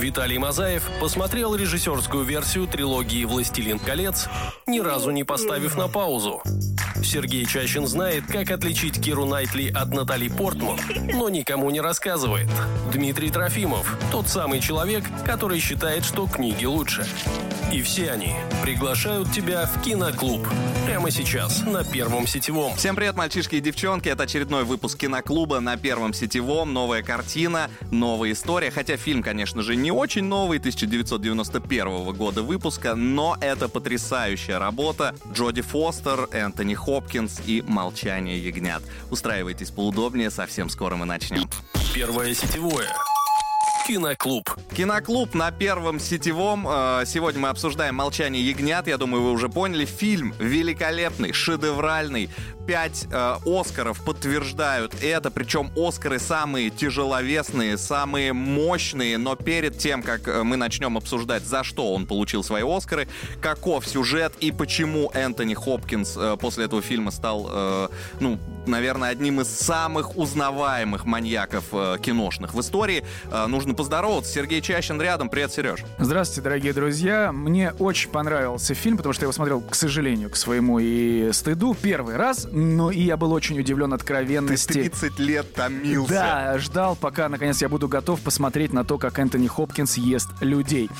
Виталий Мазаев посмотрел режиссерскую версию трилогии «Властелин колец», ни разу не поставив на паузу. Сергей Чащин знает, как отличить Киру Найтли от Натали Портман, но никому не рассказывает. Дмитрий Трофимов – тот самый человек, который считает, что книги лучше. И все они приглашают тебя в киноклуб. Прямо сейчас на Первом сетевом. Всем привет, мальчишки и девчонки. Это очередной выпуск киноклуба на Первом сетевом. Новая картина, новая история. Хотя фильм, конечно же, не очень новый, 1991 года выпуска, но это потрясающая работа. Джоди Фостер, Энтони Хопкинс и «Молчание ягнят». Устраивайтесь поудобнее, совсем скоро мы начнем. Первое сетевое. Киноклуб. Киноклуб на первом сетевом. Э, сегодня мы обсуждаем «Молчание ягнят». Я думаю, вы уже поняли. Фильм великолепный, шедевральный. Пять э, Оскаров подтверждают это. Причем Оскары самые тяжеловесные, самые мощные. Но перед тем, как э, мы начнем обсуждать, за что он получил свои Оскары, каков сюжет и почему Энтони Хопкинс после этого фильма стал, ну, наверное, одним из самых узнаваемых маньяков киношных в истории, нужно поздороваться. Сергей Чащин рядом. Привет, Сереж. Здравствуйте, дорогие друзья. Мне очень понравился фильм, потому что я его смотрел, к сожалению, к своему и стыду первый раз, но и я был очень удивлен откровенности. Ты 30 лет томился. Да, ждал, пока наконец я буду готов посмотреть на то, как Энтони Хопкинс ест людей.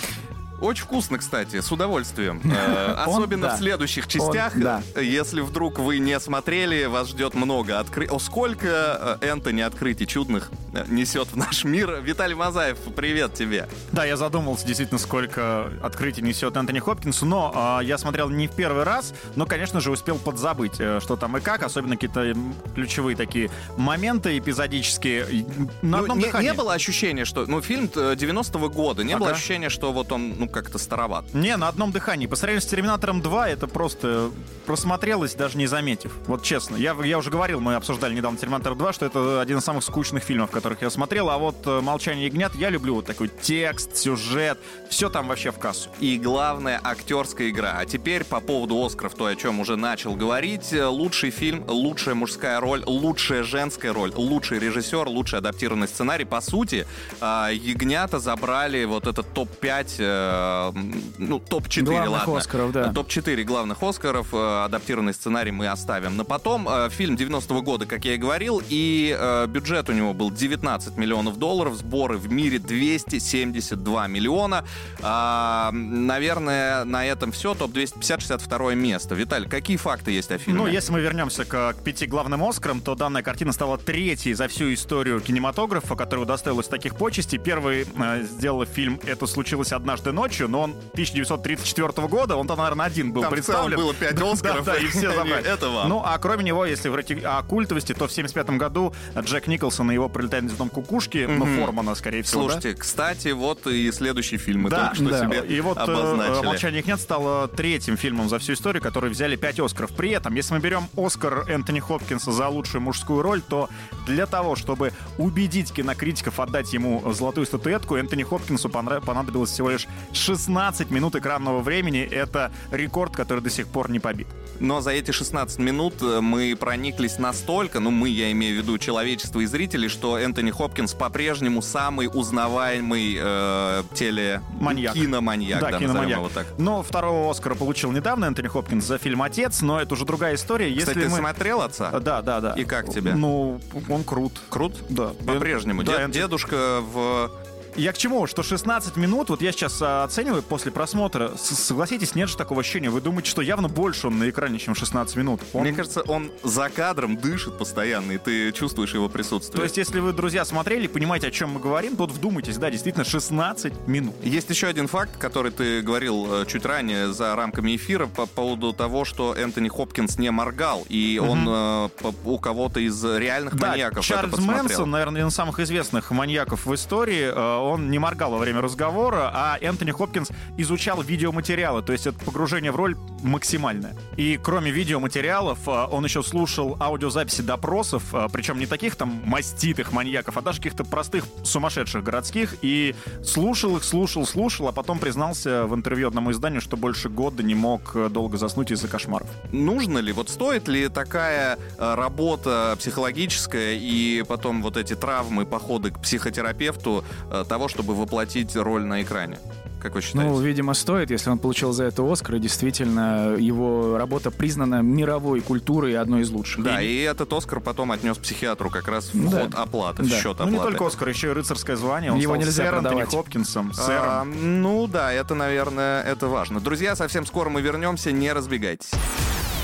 Очень вкусно, кстати, с удовольствием. Э, особенно в следующих частях. Если вдруг вы не смотрели, вас ждет много открытий. О, сколько э, Энтони открытий чудных несет в наш мир. Виталий Мазаев, привет тебе. Да, я задумался действительно, сколько открытий несет Энтони Хопкинс, но э, я смотрел не в первый раз, но, конечно же, успел подзабыть, что там и как, особенно какие-то ключевые такие моменты эпизодические. На ну, одном не, не было ощущения, что... Ну, фильм 90-го года, не ага. было ощущения, что вот он, ну, как-то староват. Не, на одном дыхании. По сравнению с Терминатором 2 это просто просмотрелось, даже не заметив. Вот честно. Я, я уже говорил, мы обсуждали недавно Терминатор 2, что это один из самых скучных фильмов, которых я смотрел. А вот э, «Молчание ягнят» я люблю вот такой текст, сюжет. Все там вообще в кассу. И главное, актерская игра. А теперь по поводу Оскаров, то, о чем уже начал говорить. Лучший фильм, лучшая мужская роль, лучшая женская роль, лучший режиссер, лучший адаптированный сценарий. По сути, э, ягнята забрали вот этот топ-5 Э, ну, топ-4, главных ладно. Оскаров, да. Топ-4 главных Оскаров, э, адаптированный сценарий мы оставим на потом. Э, фильм 90-го года, как я и говорил, и бюджет у него был 19 миллионов долларов, сборы в мире 272 миллиона. А, наверное, на этом все. Топ-250-62 место. Виталий, какие факты есть о фильме? Ну, если мы вернемся к, к пяти главным Оскарам, то данная картина стала третьей за всю историю кинематографа, которая удостоилась таких почестей. Первый э, сделал фильм «Это случилось однажды ночью», но он 1934 года, он там, наверное, один был там представлен. было 5 Оскаров. Да, да, и все забрали. Это вам. Ну, а кроме него, если говорить о культовости, то в 75 году Джек Николсон и его «Прилетает на дом кукушки», ну, Формана, скорее всего, Слушайте, кстати, вот и следующий фильм мы только что себе И вот э, «Молчание нет» стало третьим фильмом за всю историю, который взяли 5 Оскаров. При этом, если мы берем Оскар Энтони Хопкинса за лучшую мужскую роль, то для того, чтобы убедить кинокритиков отдать ему золотую статуэтку, Энтони Хопкинсу понадобилось всего лишь 16 минут экранного времени — это рекорд, который до сих пор не побит. Но за эти 16 минут э, мы прониклись настолько, ну мы, я имею в виду человечество и зрители, что Энтони Хопкинс по-прежнему самый узнаваемый э, теле... Маньяк. Киноманьяк, да, да киноманьяк. его так. Но второго Оскара получил недавно Энтони Хопкинс за фильм «Отец», но это уже другая история. Если Кстати, мы... ты смотрел «Отца»? Да, да, да. И как тебе? Ну, он крут. Крут? Да. По-прежнему. Да, Дед, Дедушка в я к чему? Что 16 минут, вот я сейчас а, оцениваю после просмотра, согласитесь, нет же такого ощущения. Вы думаете, что явно больше он на экране, чем 16 минут? Он... Мне кажется, он за кадром дышит постоянно, и ты чувствуешь его присутствие. То есть, если вы, друзья, смотрели, понимаете, о чем мы говорим, то вдумайтесь, да, действительно, 16 минут. Есть еще один факт, который ты говорил э, чуть ранее за рамками эфира по поводу того, что Энтони Хопкинс не моргал, и угу. он э, у кого-то из реальных да, маньяков Чарльз Мэнсон, наверное, один из самых известных маньяков в истории, э, он не моргал во время разговора, а Энтони Хопкинс изучал видеоматериалы, то есть это погружение в роль максимальное. И кроме видеоматериалов, а, он еще слушал аудиозаписи допросов, а, причем не таких там маститых маньяков, а даже каких-то простых сумасшедших городских, и слушал их, слушал, слушал, а потом признался в интервью одному изданию, что больше года не мог э, долго заснуть из-за кошмаров. Нужно ли, вот стоит ли такая работа психологическая и потом вот эти травмы, походы к психотерапевту того, чтобы воплотить роль на экране? Как вы считаете? Ну, видимо, стоит, если он получил за это Оскар, и действительно его работа признана мировой культурой и одной из лучших. да, и этот Оскар потом отнес психиатру как раз в Да. ход оплаты, в Да. счет Ну, оплаты. не только Оскар, еще и рыцарское звание. Он Его стал нельзя сэр Энтони продавать. Хопкинсом, А, сэром. ну да, это, наверное, это важно. Друзья, совсем скоро мы вернемся, не разбегайтесь.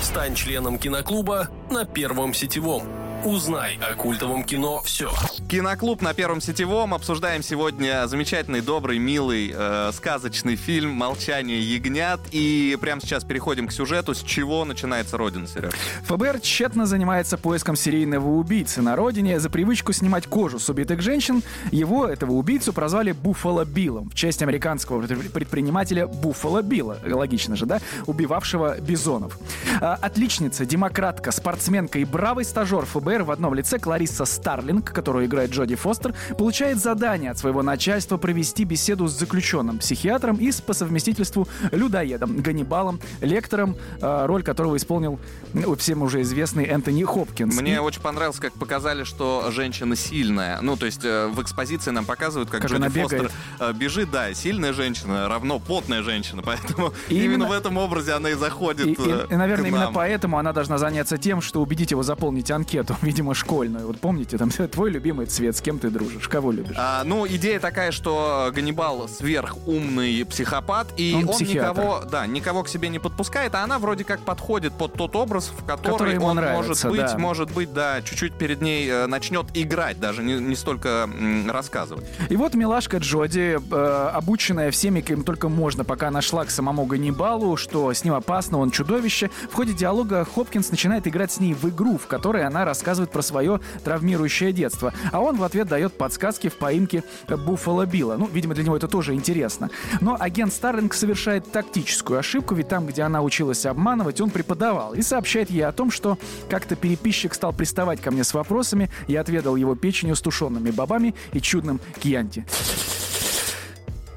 Стань членом киноклуба на Первом сетевом. Узнай о культовом кино все. Киноклуб на Первом Сетевом. Обсуждаем сегодня замечательный, добрый, милый, э, сказочный фильм «Молчание ягнят». И прямо сейчас переходим к сюжету. С чего начинается Родина, Сереж? ФБР тщетно занимается поиском серийного убийцы на родине. За привычку снимать кожу с убитых женщин его, этого убийцу, прозвали Буффало Биллом в честь американского предпри- предпринимателя Буффало Билла, логично же, да, убивавшего бизонов. А, Отличница, демократка, спортсменка и бравый стажер ФБР в одном лице Кларисса Старлинг, которую играет Джоди Фостер, получает задание от своего начальства провести беседу с заключенным, психиатром и с по совместительству людоедом, Ганнибалом, лектором, э, роль которого исполнил ну, всем уже известный Энтони Хопкинс. Мне И- очень понравилось, как показали, что женщина сильная. Ну, то есть э, в экспозиции нам показывают, как, Как Джоди Фостер э, бежит. Да, сильная женщина равно потная женщина. Поэтому И именно, именно- в этом образе она и заходит И, и- и, наверное, именно поэтому она должна заняться тем, что убедить его заполнить анкету, видимо, школьную. Вот помните, там твой любимый цвет, с кем ты дружишь, кого любишь. А, ну, идея такая, что Ганнибал сверхумный психопат, и Он он, психиатр. никого, да, никого к себе не подпускает, а она вроде как подходит под тот образ, в который, Который ему он нравится, может быть, да. может быть, да, чуть-чуть перед ней э, начнет играть, даже не, не столько рассказывать. И вот милашка Джоди, э, обученная всеми, кем только можно, пока нашла к самому Ганнибалу, что с ним опасно, он чудовище. В ходе диалога Хопкинс начинает играть с ней в игру, в которой она рассказывает про свое травмирующее детство. А он в ответ дает подсказки в поимке Буффало Билла. Ну, видимо, для него это тоже интересно. Но агент Старлинг совершает тактическую ошибку, ведь там, где она училась обманывать, он преподавал. И сообщает ей о том, что как-то переписчик стал приставать ко мне с вопросами, я отведал его печенью с тушеными бобами и чудным кьянти.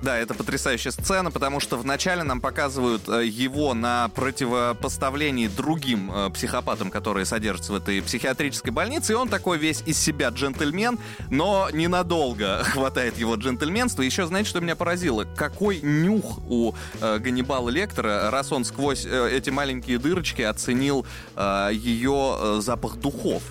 Да, это потрясающая сцена, потому что вначале нам показывают э, его на противопоставлении другим э, психопатам, которые содержатся в этой психиатрической больнице, и он такой весь из себя джентльмен, но ненадолго хватает его джентльменства. Еще, знаете, что меня поразило? Какой нюх у э, Ганнибала Лектора, раз он сквозь э, эти маленькие дырочки оценил э, ее э, запах духов.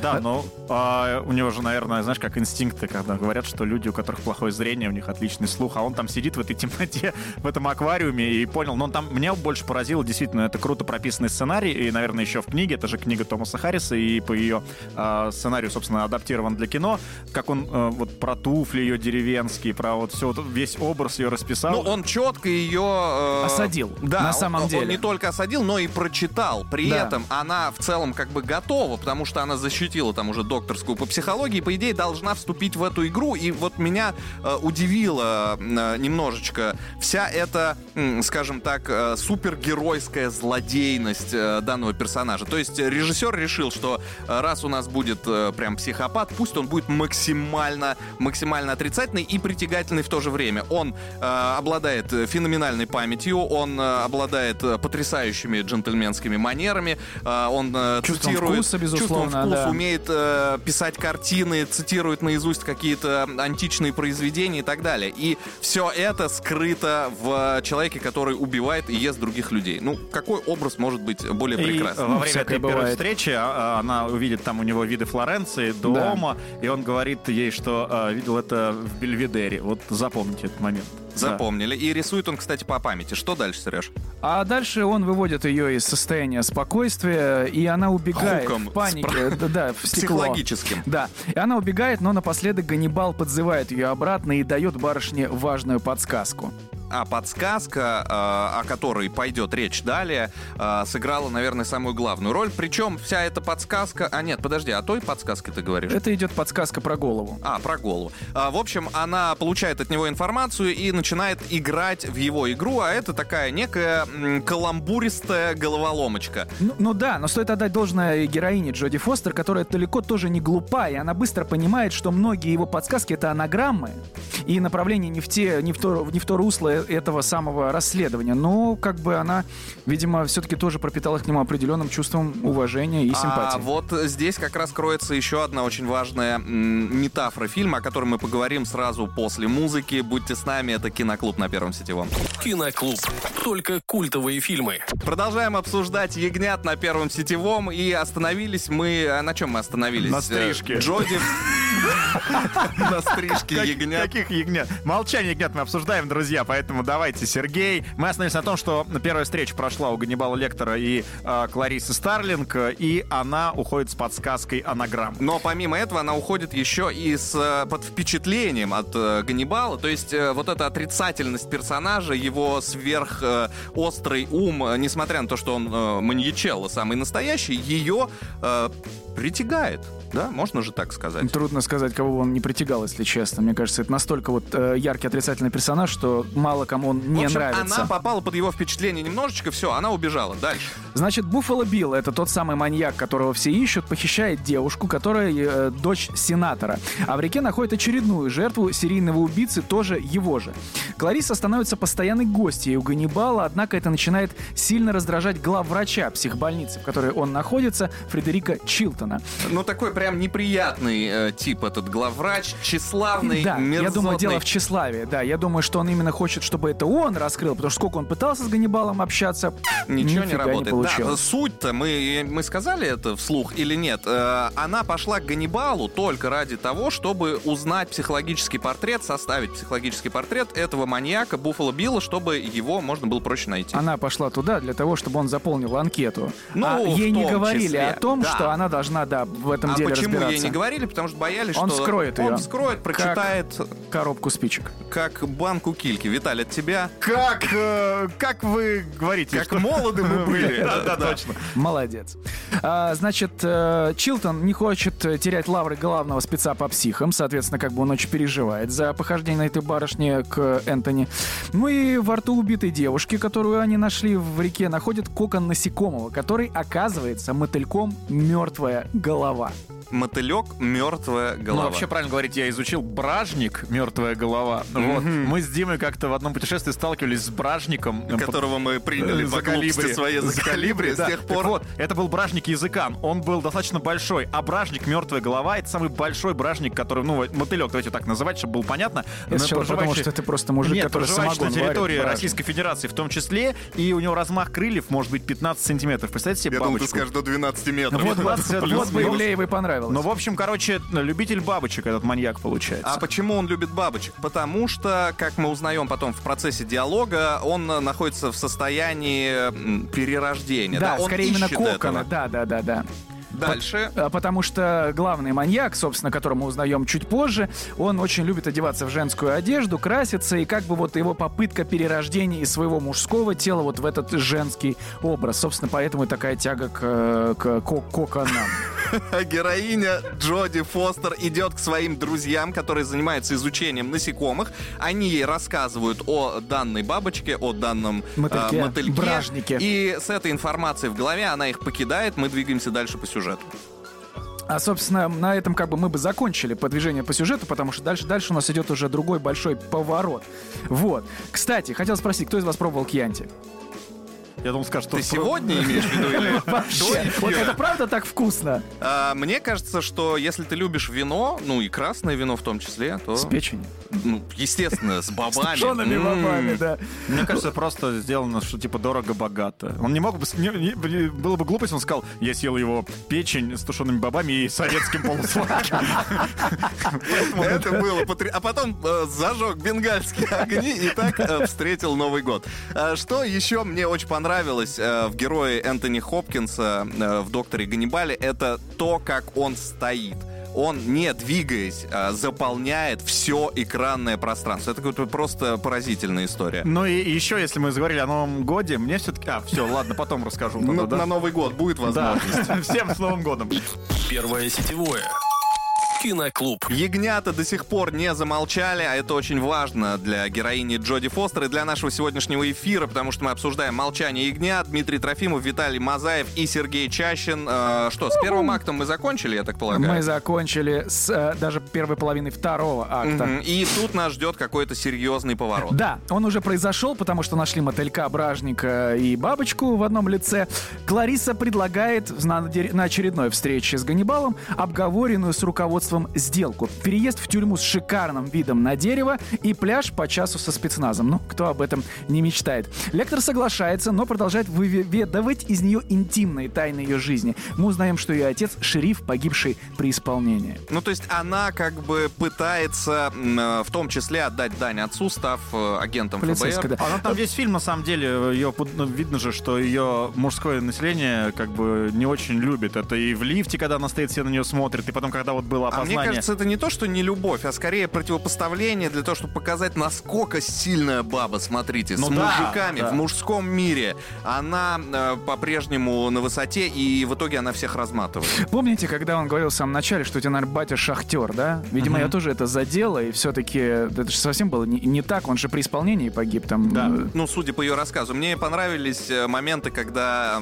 Да, но а, у него же, наверное, знаешь, как инстинкты, когда говорят, что люди, у которых плохое зрение, у них отличный слух, а он там сидит в этой темноте, в этом аквариуме и понял. Но там меня больше поразило, действительно, это круто прописанный сценарий, и, наверное, еще в книге, это же книга Томаса Харриса, и по ее а, сценарию, собственно, адаптирован для кино, как он а, вот про туфли ее деревенские, про вот все, вот весь образ ее расписал. Ну, он четко ее... э, Осадил, Да, на он- самом он, деле. не только осадил, но и прочитал. При Да. этом она в целом как бы готова, потому что она защитила там уже докторскую по психологии, по идее должна вступить в эту игру. И вот меня э, удивило э, немножечко вся эта, м, скажем так, э, супергеройская злодейность э, данного персонажа. То есть э, режиссер решил, что э, раз у нас будет э, прям психопат, пусть он будет максимально, максимально отрицательный и притягательный в то же время. Он э, обладает э, феноменальной памятью, он э, обладает э, потрясающими джентльменскими манерами, э, он э, Чувством цитирует, вкуса, безусловно, чувством вкуса, да. Умеет э, писать картины, цитирует наизусть какие-то античные произведения и так далее. И все это скрыто в человеке, который убивает и ест других людей. Ну, какой образ может быть более И прекрасный? во время всякое этой первой встречи а, а, она увидит там у него виды Флоренции, дома, и он говорит ей, что а, видел это в Бельведере. Вот запомните этот момент. Да. Запомнили. И рисует он, кстати, по памяти. Что дальше, Сереж? А дальше он выводит ее из состояния спокойствия, и она убегает Хуком. в панике. Да, да, в стекло. Психологическим. Да. И она убегает, но напоследок Ганнибал подзывает ее обратно и дает барышне важную подсказку. А подсказка, э, о которой пойдет речь далее, э, сыграла, наверное, самую главную роль. Причем вся эта подсказка... А нет, подожди, о той подсказке ты говоришь? Это идет подсказка про голову. А, про голову. А, в общем, она получает от него информацию и начинает играть в его игру, а это такая некая каламбуристая головоломочка. Ну, ну да, но стоит отдать должное героине Джоди Фостер, которая далеко тоже не глупа, и она быстро понимает, что многие его подсказки — это анаграммы. И направление не в, те, не в, то, не в то русло этого самого расследования. Но как бы она, видимо, все-таки тоже пропитала к нему определенным чувством уважения и симпатии. А вот здесь как раз кроется еще одна очень важная метафора фильма, о котором мы поговорим сразу после музыки. Будьте с нами, это Киноклуб на Первом Сетевом. Киноклуб. Только культовые фильмы. Продолжаем обсуждать «Ягнят» на Первом Сетевом, и остановились мы... а На чем мы остановились? На стрижке. Э, Джоди... На стрижке ягнят. Каких ягнят? Молчание ягнят мы обсуждаем, друзья, поэтому давайте, Сергей. Мы остановились на том, что первая встреча прошла у Ганнибала Лектора и э, Кларисы Старлинг, и она уходит с подсказкой анаграмм. Но помимо этого она уходит еще и с, э, под впечатлением от э, Ганнибала. То есть э, вот эта отрицательность персонажа, его сверх э, острый ум, несмотря на то, что он маньячелло самый настоящий, ее притягает. Да, можно же так сказать. Трудно сказать, кого бы он не притягал, если честно. Мне кажется, это настолько вот э, яркий отрицательный персонаж, что мало кому он не В общем, нравится. она попала под его впечатление немножечко, все, она убежала. Дальше. Значит, Буффало Билл — это тот самый маньяк, которого все ищут, похищает девушку, которая э, дочь сенатора. А в реке находит очередную жертву серийного убийцы, тоже его же. Клариса становится постоянной гостьей у Ганнибала, однако это начинает сильно раздражать главврача психбольницы, в которой он находится, Фредерика Чилтона. Ну, такой прям неприятный э, тип этот главврач, тщеславный, Да, я мерзотный. думаю, дело в тщеславии. Да, я думаю, что он именно хочет, чтобы это он раскрыл, потому что сколько он пытался с Ганнибалом общаться, Ничего не работает. да, получилось. суть-то, мы, мы сказали это вслух или нет, Э, она пошла к Ганнибалу только ради того, чтобы узнать психологический портрет, составить психологический портрет этого маньяка Буффало Билла, чтобы его можно было проще найти. Она пошла туда для того, чтобы он заполнил анкету. Ну, а ей не говорили числе, о том, да. что она должна, да, в этом а деле почему ей не говорили? Потому что боялись, Он что вскроет он ее. вскроет, прочитает Коробку спичек. как банку кильки. Виталий, от тебя Как, э, как вы говорите? Как что- молоды мы были. Да, да, точно. Молодец. А, значит, э, Чилтон не хочет э, терять лавры главного спеца по психам, соответственно, как бы он очень переживает за похождение этой барышне к Энтони. Ну и во рту убитой девушки, которую они нашли в реке, находит кокон насекомого, который оказывается мотыльком мертвая голова. Мотылек, мертвая Ну, голова. вообще, правильно говорить, я изучил бражник «Мертвая голова». Вот. Мы с Димой как-то в одном путешествии сталкивались с бражником. которого мы приняли за по глупости калибри. своей за калибри. С да. тех пор вот, это был бражник языкан. Он был достаточно большой. А бражник «Мертвая голова» — это самый большой бражник, который, ну, мотылек, давайте так называть, чтобы было понятно. Я сначала подумал, проживающий- что это просто мужик, Нет, который самогон на территории варит, Российской Федерации в том числе, и у него размах крыльев может быть 15 сантиметров. Представьте себе Я думал, ты бабочку? скажешь до 12 метров. Вот, вот, Плюс- вот бы Ивлеевой понравилось. Ну, в общем, короче, любитель бабочек этот маньяк получается. А почему он любит бабочек? Потому что, как мы узнаем потом в процессе диалога, он находится в состоянии перерождения. да, Да, он скорее именно кокона. этого. Да, да, да, да. Дальше. А, Потому что главный маньяк, собственно, которого мы узнаем чуть позже, он очень любит одеваться в женскую одежду, краситься, и как бы вот его попытка перерождения из своего мужского тела вот в этот женский образ. Собственно, поэтому и такая тяга к, э, к ко- коконам. Героиня Джоди Фостер идет к своим друзьям, которые занимаются изучением насекомых. Они ей рассказывают о данной бабочке, о данном э, Мотыльке, мотыльке. бражнике. И с этой информацией в голове она их покидает. Мы двигаемся дальше по сюжету. А, собственно, на этом как бы мы бы закончили подвижение по сюжету, потому что дальше, дальше у нас идет уже другой большой поворот. Вот. Кстати, хотел спросить, кто из вас пробовал кьянти? Я думал, скажешь, что... Ты сегодня имеешь в виду или Вообще, вот это правда так вкусно? А, Мне кажется, что если ты любишь вино, ну и красное вино в том числе, то, С печенью. ну, естественно, с бобами. С тушеными М. бобами, да. Мне кажется, просто сделано, что типа дорого-богато. Он не мог бы... было бы глупость, он сказал, я съел его печень с тушеными бобами и советским полусладким. Это было А потом э, зажег бенгальские огни и так э, встретил Новый год. А Что еще мне очень понравилось э, в герое Энтони Хопкинса э, в «Докторе Ганнибале», это то, как он стоит. Он, не двигаясь, а, заполняет все экранное пространство. Это просто поразительная история. Ну и еще, если мы заговорили о Новом Годе, мне все-таки... А, все, ладно, потом расскажу. На, тогда, да? на Новый год будет Да. возможность. Всем с Новым годом. Первое сетевое. Киноклуб. Ягнята до сих пор не замолчали, а это очень важно для героини Джоди Фостер и для нашего сегодняшнего эфира, потому что мы обсуждаем «Молчание ягнят», Дмитрий Трофимов, Виталий Мазаев и Сергей Чащин. Э, что, с первым актом мы закончили, я так полагаю? Мы закончили с э, даже первой половины второго акта. И тут нас ждет какой-то серьезный поворот. Да, он уже произошел, потому что нашли мотылька, бражника и бабочку в одном лице. Клариса предлагает на, на очередной встрече с Ганнибалом обговоренную с руководством сделку. Переезд в тюрьму с шикарным видом на дерево и пляж по часу со спецназом. Ну, кто об этом не мечтает. Лектор соглашается, но продолжает выведывать из нее интимные тайны ее жизни. Мы узнаем, что ее отец — шериф, погибший при исполнении. Ну, то есть она как бы пытается э, в том числе отдать дань отцу, став э, агентом ФБР. да. Она там весь фильм, на самом деле, ее, ну, видно же, что ее мужское население как бы не очень любит. Это и в лифте, когда она стоит, все на нее смотрят, и потом, когда вот было А мне кажется, это не то, что не любовь, а скорее противопоставление для того, чтобы показать, насколько сильная баба, смотрите, Ну с да, мужиками да. в мужском мире. Она э, по-прежнему на высоте, и в итоге она всех разматывает. Помните, когда он говорил в самом начале, что у тебя, наверное, батя шахтер, да? Видимо, я тоже это задела, и все-таки это же совсем было не, не так, он же при исполнении погиб там. Да. э, Ну, судя по ее рассказу. Мне понравились э, моменты, когда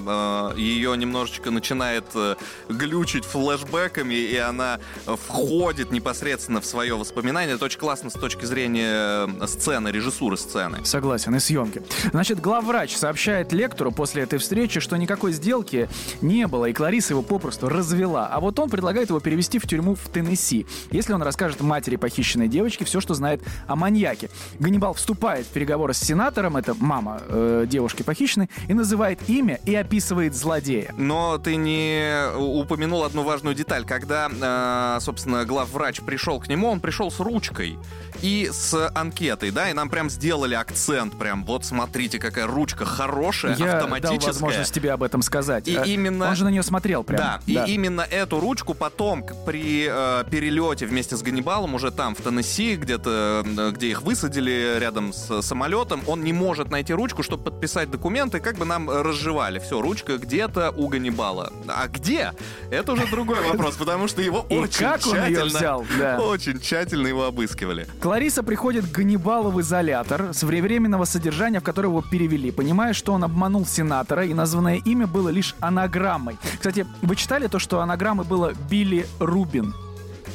э, ее немножечко начинает э, глючить флешбэками, и она э, входит непосредственно в свое воспоминание. Это очень классно с точки зрения э, сцены, режиссуры сцены. Согласен, и съемки. Значит, главврач сообщает лектору после этой встречи, что никакой сделки не было, и Клариса его попросту развела. А вот он предлагает его перевести в тюрьму в Теннесси, если он расскажет матери похищенной девочки все, что знает о маньяке. Ганнибал вступает в переговоры с сенатором, это мама э, девушки похищенной, и называет имя и описывает злодея. Но ты не упомянул одну важную деталь. Когда, э, собственно, главврач пришел к нему, он пришел с ручкой и с анкетой, да, и нам прям сделали акцент, прям вот смотрите, какая ручка хорошая, Я дал автоматическая. возможность тебе об этом сказать. И Э, именно- Он же на нее смотрел прям. Да, и именно эту ручку потом при э, перелете вместе с Ганнибалом уже там, в Теннесси, где-то, э, где их высадили рядом с самолетом, он не может найти ручку, чтобы подписать документы, как бы нам разжевали. Все, ручка где-то у Ганнибала. А где? Это уже другой вопрос, потому что его очень как он её тщательно... взял, да. Очень тщательно его обыскивали. Клариса приходит к Ганнибалу в изолятор с временного содержания, в которое его перевели, понимая, что он обманул сенатора, и названное имя было лишь анаграммой. Кстати, вы читали то, что анаграммой было Билли Рубин?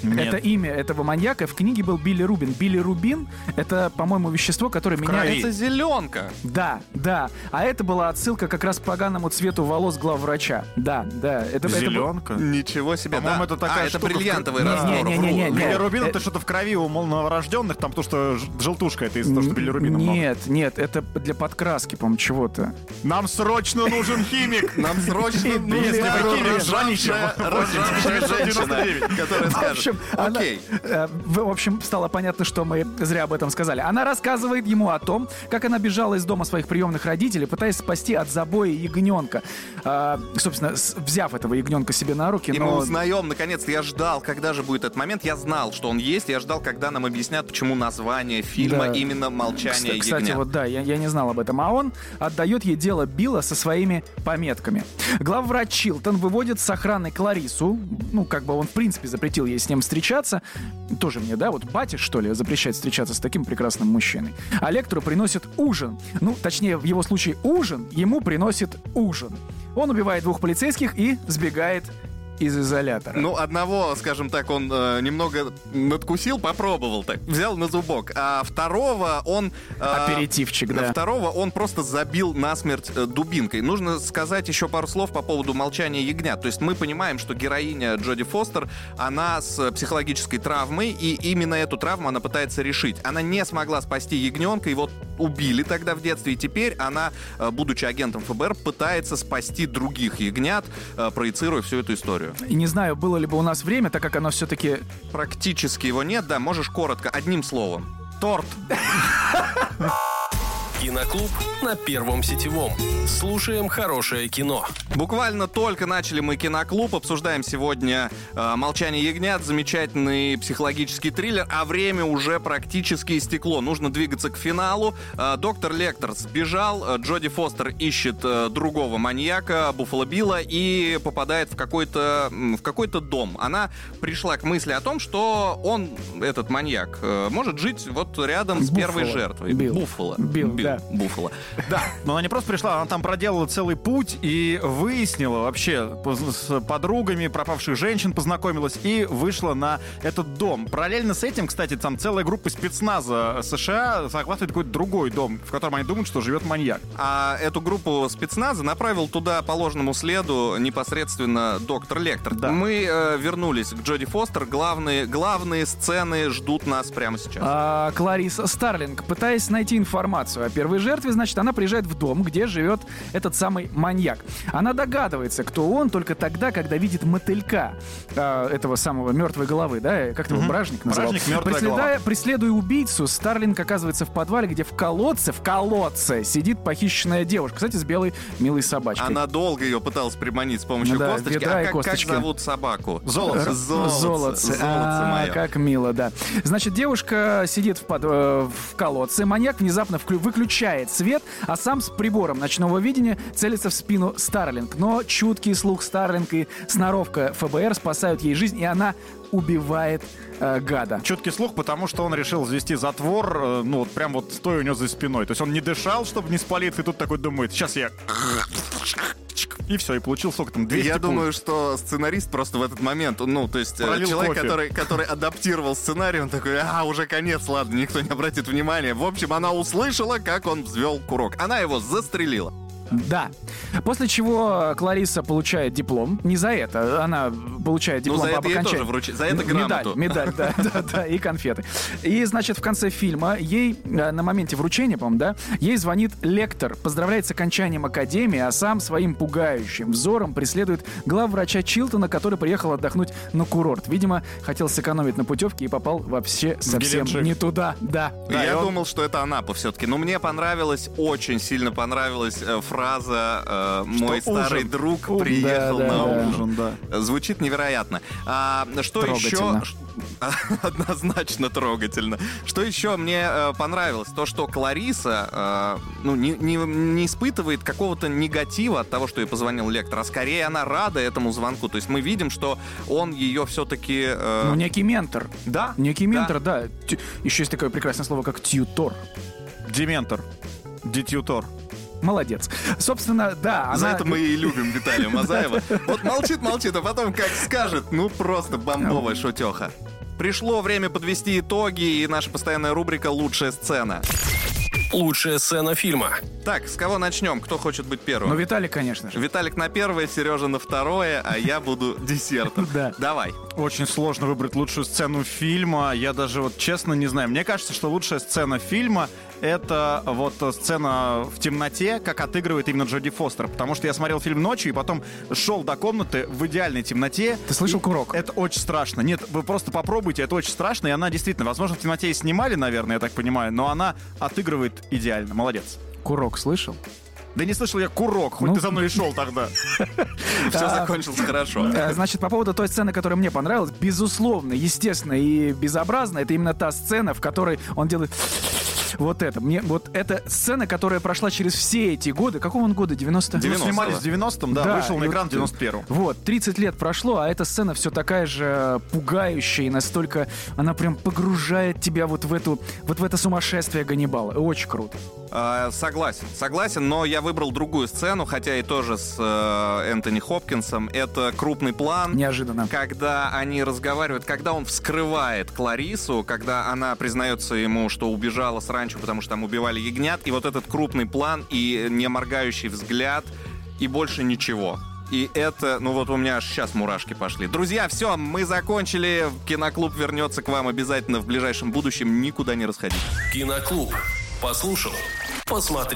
Нет. Это имя этого маньяка в книге был Билли Рубин. Билли Рубин — это, по-моему, вещество, которое меняет... Это зеленка. Да, да. А это была отсылка как раз к поганому цвету волос главврача. Да, да. Это, это был- Зеленка. Ничего себе. По-моему, да. это такая а, это штука в- бриллиантовый Не, раствор. не, не, не, не, не. Билирубин Э, это что-то в крови у мол- новорожденных, там то, что желтушка это из-за того, что билирубина много. Нет, нет, это для подкраски, по-моему, чего-то. Нам срочно нужен химик! Нам срочно вы химик, рожавшая женщина, которая В скажет, общем, она- окей, э, в общем, стало понятно, что мы зря об этом сказали. Она рассказывает ему о том, как она бежала из дома своих приемных родителей, пытаясь спасти от забоя ягненка. А, собственно, взяв этого ягненка себе на руки, И мы но... узнаем, наконец-то, я ждал, когда же будет этот момент. Я знал, что он есть, я ждал, когда нам объяснят, почему название фильма Да. именно «Молчание Кста- Кстати, ягнят». вот да, я, я не знал об этом. А он отдает ей дело Билла со своими пометками. Главврач Чилтон выводит с охраны Кларису. Ну, как бы он, в принципе, запретил ей с ним встречаться. Тоже мне, да, вот батя, что ли, запрещать встречаться с таким прекрасным мужчиной. А лектору приносит ужин. Ну, точнее, в его случае ужин ему приносит ужин. Он убивает двух полицейских и сбегает из изолятора. Ну, одного, скажем так, он э, немного надкусил, попробовал так, взял на зубок. А второго он... э, Аперитивчик, да. второго он просто забил насмерть э, дубинкой. Нужно сказать еще пару слов по поводу молчания ягнят. То есть мы понимаем, что героиня Джоди Фостер, она с психологической травмой, и именно эту травму она пытается решить. Она не смогла спасти ягненка, его убили тогда в детстве, и теперь она, э, будучи агентом ФБР, пытается спасти других ягнят, э, проецируя всю эту историю. И не знаю, было ли бы у нас время, так как оно все-таки Практически его нет, да, можешь коротко, одним словом. Торт. Киноклуб на Первом сетевом. Слушаем хорошее кино. Буквально только начали мы киноклуб, обсуждаем сегодня э, «Молчание ягнят», замечательный психологический триллер, а время уже практически истекло. Нужно двигаться к финалу. Э, доктор Лектор сбежал, э, Джоди Фостер ищет э, другого маньяка, Буффало Билла, и попадает в какой-то в какой-то дом. Она пришла к мысли о том, что он, этот маньяк, э, может жить вот рядом с первой Буффало. жертвой. Билл. Буффало. Билл, да. Буффало. Да, но она не просто пришла, она там проделала целый путь и выяснила вообще с подругами пропавших женщин познакомилась и вышла на этот дом. Параллельно с этим, кстати, там целая группа спецназа США захватывает какой-то другой дом, в котором они думают, что живет маньяк. А эту группу спецназа направил туда по ложному следу непосредственно доктор Лектор. Да. Мы э, вернулись к Джоди Фостер. Главные, главные сцены ждут нас прямо сейчас. А, Клариса Старлинг, пытаясь найти информацию о первой жертве, значит, она приезжает в дом, где живет этот самый маньяк. Она догадывается, кто он, только тогда, когда видит мотылька а, этого самого мертвой головы, да, как его бражник называл. Бражник, «Мертвая Преследуя, преследуя убийцу, Старлинг оказывается в подвале, где в колодце, в колодце сидит похищенная девушка, кстати, с белой милой собачкой. Она долго ее пыталась приманить с помощью да, косточки. А как, как косточки. зовут собаку? Золотце. Золотце. Золотце. Золотце А, мое. как мило, да. Значит, девушка сидит в, под- э, в колодце, маньяк внезапно вклю- выключает свет, а сам с прибором ночного видения целится в спину Старлинг. Но чуткий слух Старлинг и сноровка ФБР спасают ей жизнь, и она убивает э, гада. Чуткий слух, потому что он решил завести затвор, э, ну вот прям вот стоя у него за спиной. То есть он не дышал, чтобы не спалиться, и тут такой думает, сейчас я... И все, и получил сколько там, 200 Я пуль. думаю, что сценарист просто в этот момент, ну, то есть э, Пролил человек, кофе. который, который адаптировал сценарий, он такой, а, уже конец, ладно, никто не обратит внимания. В общем, она услышала, как он взвел курок. Она его застрелила. Да. После чего Клариса получает диплом. Не за это. Она получает Ну, диплом за по это тоже вручили. За это Медаль, грамоту. медаль, да, да, да, и конфеты. И, значит, в конце фильма ей, э, на моменте вручения, по-моему, да, ей звонит лектор, поздравляет с окончанием академии, а сам своим пугающим взором преследует главврача Чилтона, который приехал отдохнуть на курорт. Видимо, хотел сэкономить на путевке и попал вообще совсем Геленджик. не туда. Да. Да, Я он- думал, что это Анапа все-таки. Но мне понравилось, очень сильно понравилась э, фраза э, «Мой Что старый ужин. друг приехал да, на да, да. ужин». да. Звучит невероятно. А, что еще? Однозначно трогательно. Что еще мне э, понравилось? То, что Клариса э, ну, не, не- не испытывает какого-то негатива от того, что ей позвонил лектор, а скорее она рада этому звонку. То есть мы видим, что он ее все-таки... э, Ну, некий ментор. да? Некий Да. ментор, да. Тю- Еще есть такое прекрасное слово, как тьютор. Дементор. Детютор. Молодец. Собственно, да, За она... это мы и любим Виталия Мазаева. Вот молчит, молчит, а потом как скажет, ну просто бомбовая шутеха. Пришло время подвести итоги, и наша постоянная рубрика «Лучшая сцена». Лучшая сцена фильма. Так, с кого начнем? Кто хочет быть первым? Ну, Виталий, конечно же. Виталик на первое, Сережа на второе, а я буду десертом. Да. Давай. Очень сложно выбрать лучшую сцену фильма. Я даже вот честно не знаю. Мне кажется, что лучшая сцена фильма это вот сцена в темноте, как отыгрывает именно Джоди Фостер. Потому что я смотрел фильм ночью и потом шел до комнаты в идеальной темноте. Ты слышал курок? Это очень страшно. Нет, вы просто попробуйте, это очень страшно. И она действительно, возможно, в темноте и снимали, наверное, я так понимаю, но она отыгрывает идеально. Молодец. Курок слышал? Да не слышал я курок, хоть Ну. ты за мной и шел тогда. Все закончилось хорошо. Э, Значит, по поводу той сцены, которая мне понравилась, безусловно, естественно и безобразно, это именно та сцена, в которой он делает вот это. Мне вот эта сцена, которая прошла через все эти годы. Какого он года? 90? 90. Снимались в 90-м, да, вышел и на вот, экран в 91-м. Вот, 30 лет прошло, а эта сцена все такая же пугающая и настолько она прям погружает тебя вот в эту вот в это сумасшествие Ганнибала. Очень круто. А, Согласен, согласен, но я выбрал другую сцену, хотя и тоже с э, Энтони Хопкинсом. Это крупный план. Неожиданно. когда они разговаривают, когда он вскрывает Кларису, когда она признается ему, что убежала с ранчо, потому что там убивали ягнят, и вот этот крупный план и не моргающий взгляд, и больше ничего. И это, ну вот у меня аж сейчас мурашки пошли. Друзья, все, мы закончили. Киноклуб вернется к вам обязательно в ближайшем будущем. Никуда не расходите. Киноклуб. Послушал, посмотри.